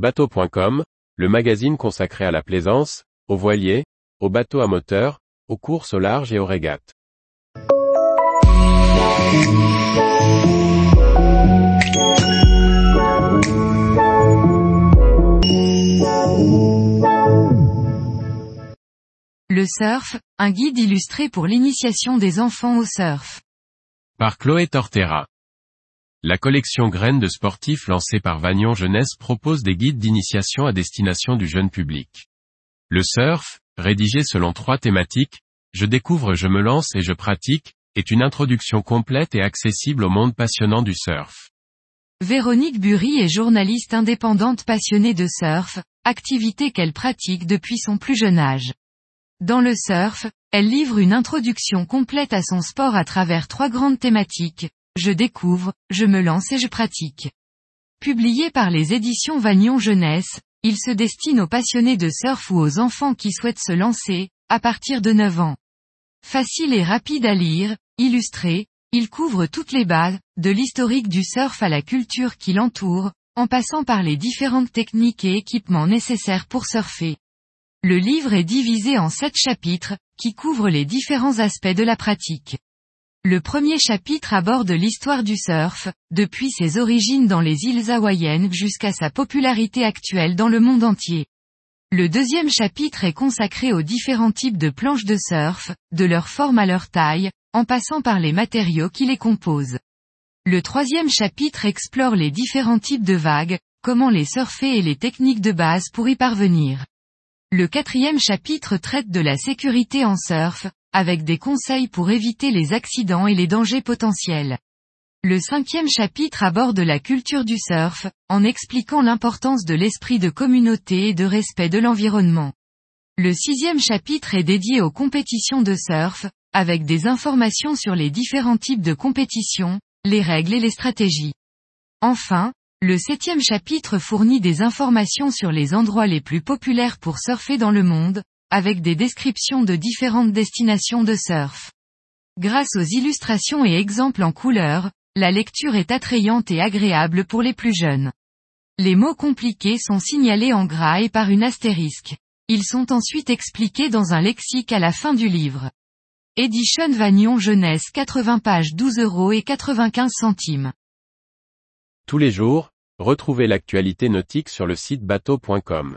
Bateau.com, le magazine consacré à la plaisance, aux voiliers, aux bateaux à moteur, aux courses au large et aux régates. Le surf, un guide illustré pour l'initiation des enfants au surf. Par Chloé Tortera. La collection Graines de sportifs lancée par Vagnon Jeunesse propose des guides d'initiation à destination du jeune public. Le surf, rédigé selon trois thématiques, je découvre, je me lance et je pratique, est une introduction complète et accessible au monde passionnant du surf. Véronique Bury est journaliste indépendante passionnée de surf, activité qu'elle pratique depuis son plus jeune âge. Dans le surf, elle livre une introduction complète à son sport à travers trois grandes thématiques, je découvre, je me lance et je pratique. Publié par les éditions Vagnon Jeunesse, il se destine aux passionnés de surf ou aux enfants qui souhaitent se lancer, à partir de 9 ans. Facile et rapide à lire, illustré, il couvre toutes les bases, de l'historique du surf à la culture qui l'entoure, en passant par les différentes techniques et équipements nécessaires pour surfer. Le livre est divisé en sept chapitres, qui couvrent les différents aspects de la pratique. Le premier chapitre aborde l'histoire du surf, depuis ses origines dans les îles hawaïennes jusqu'à sa popularité actuelle dans le monde entier. Le deuxième chapitre est consacré aux différents types de planches de surf, de leur forme à leur taille, en passant par les matériaux qui les composent. Le troisième chapitre explore les différents types de vagues, comment les surfer et les techniques de base pour y parvenir. Le quatrième chapitre traite de la sécurité en surf, avec des conseils pour éviter les accidents et les dangers potentiels. Le cinquième chapitre aborde la culture du surf, en expliquant l'importance de l'esprit de communauté et de respect de l'environnement. Le sixième chapitre est dédié aux compétitions de surf, avec des informations sur les différents types de compétitions, les règles et les stratégies. Enfin, le septième chapitre fournit des informations sur les endroits les plus populaires pour surfer dans le monde, avec des descriptions de différentes destinations de surf. Grâce aux illustrations et exemples en couleur, la lecture est attrayante et agréable pour les plus jeunes. Les mots compliqués sont signalés en gras et par une astérisque. Ils sont ensuite expliqués dans un lexique à la fin du livre. Edition Vagnon Jeunesse 80 pages 12 euros et 95 centimes. Tous les jours, retrouvez l'actualité nautique sur le site bateau.com.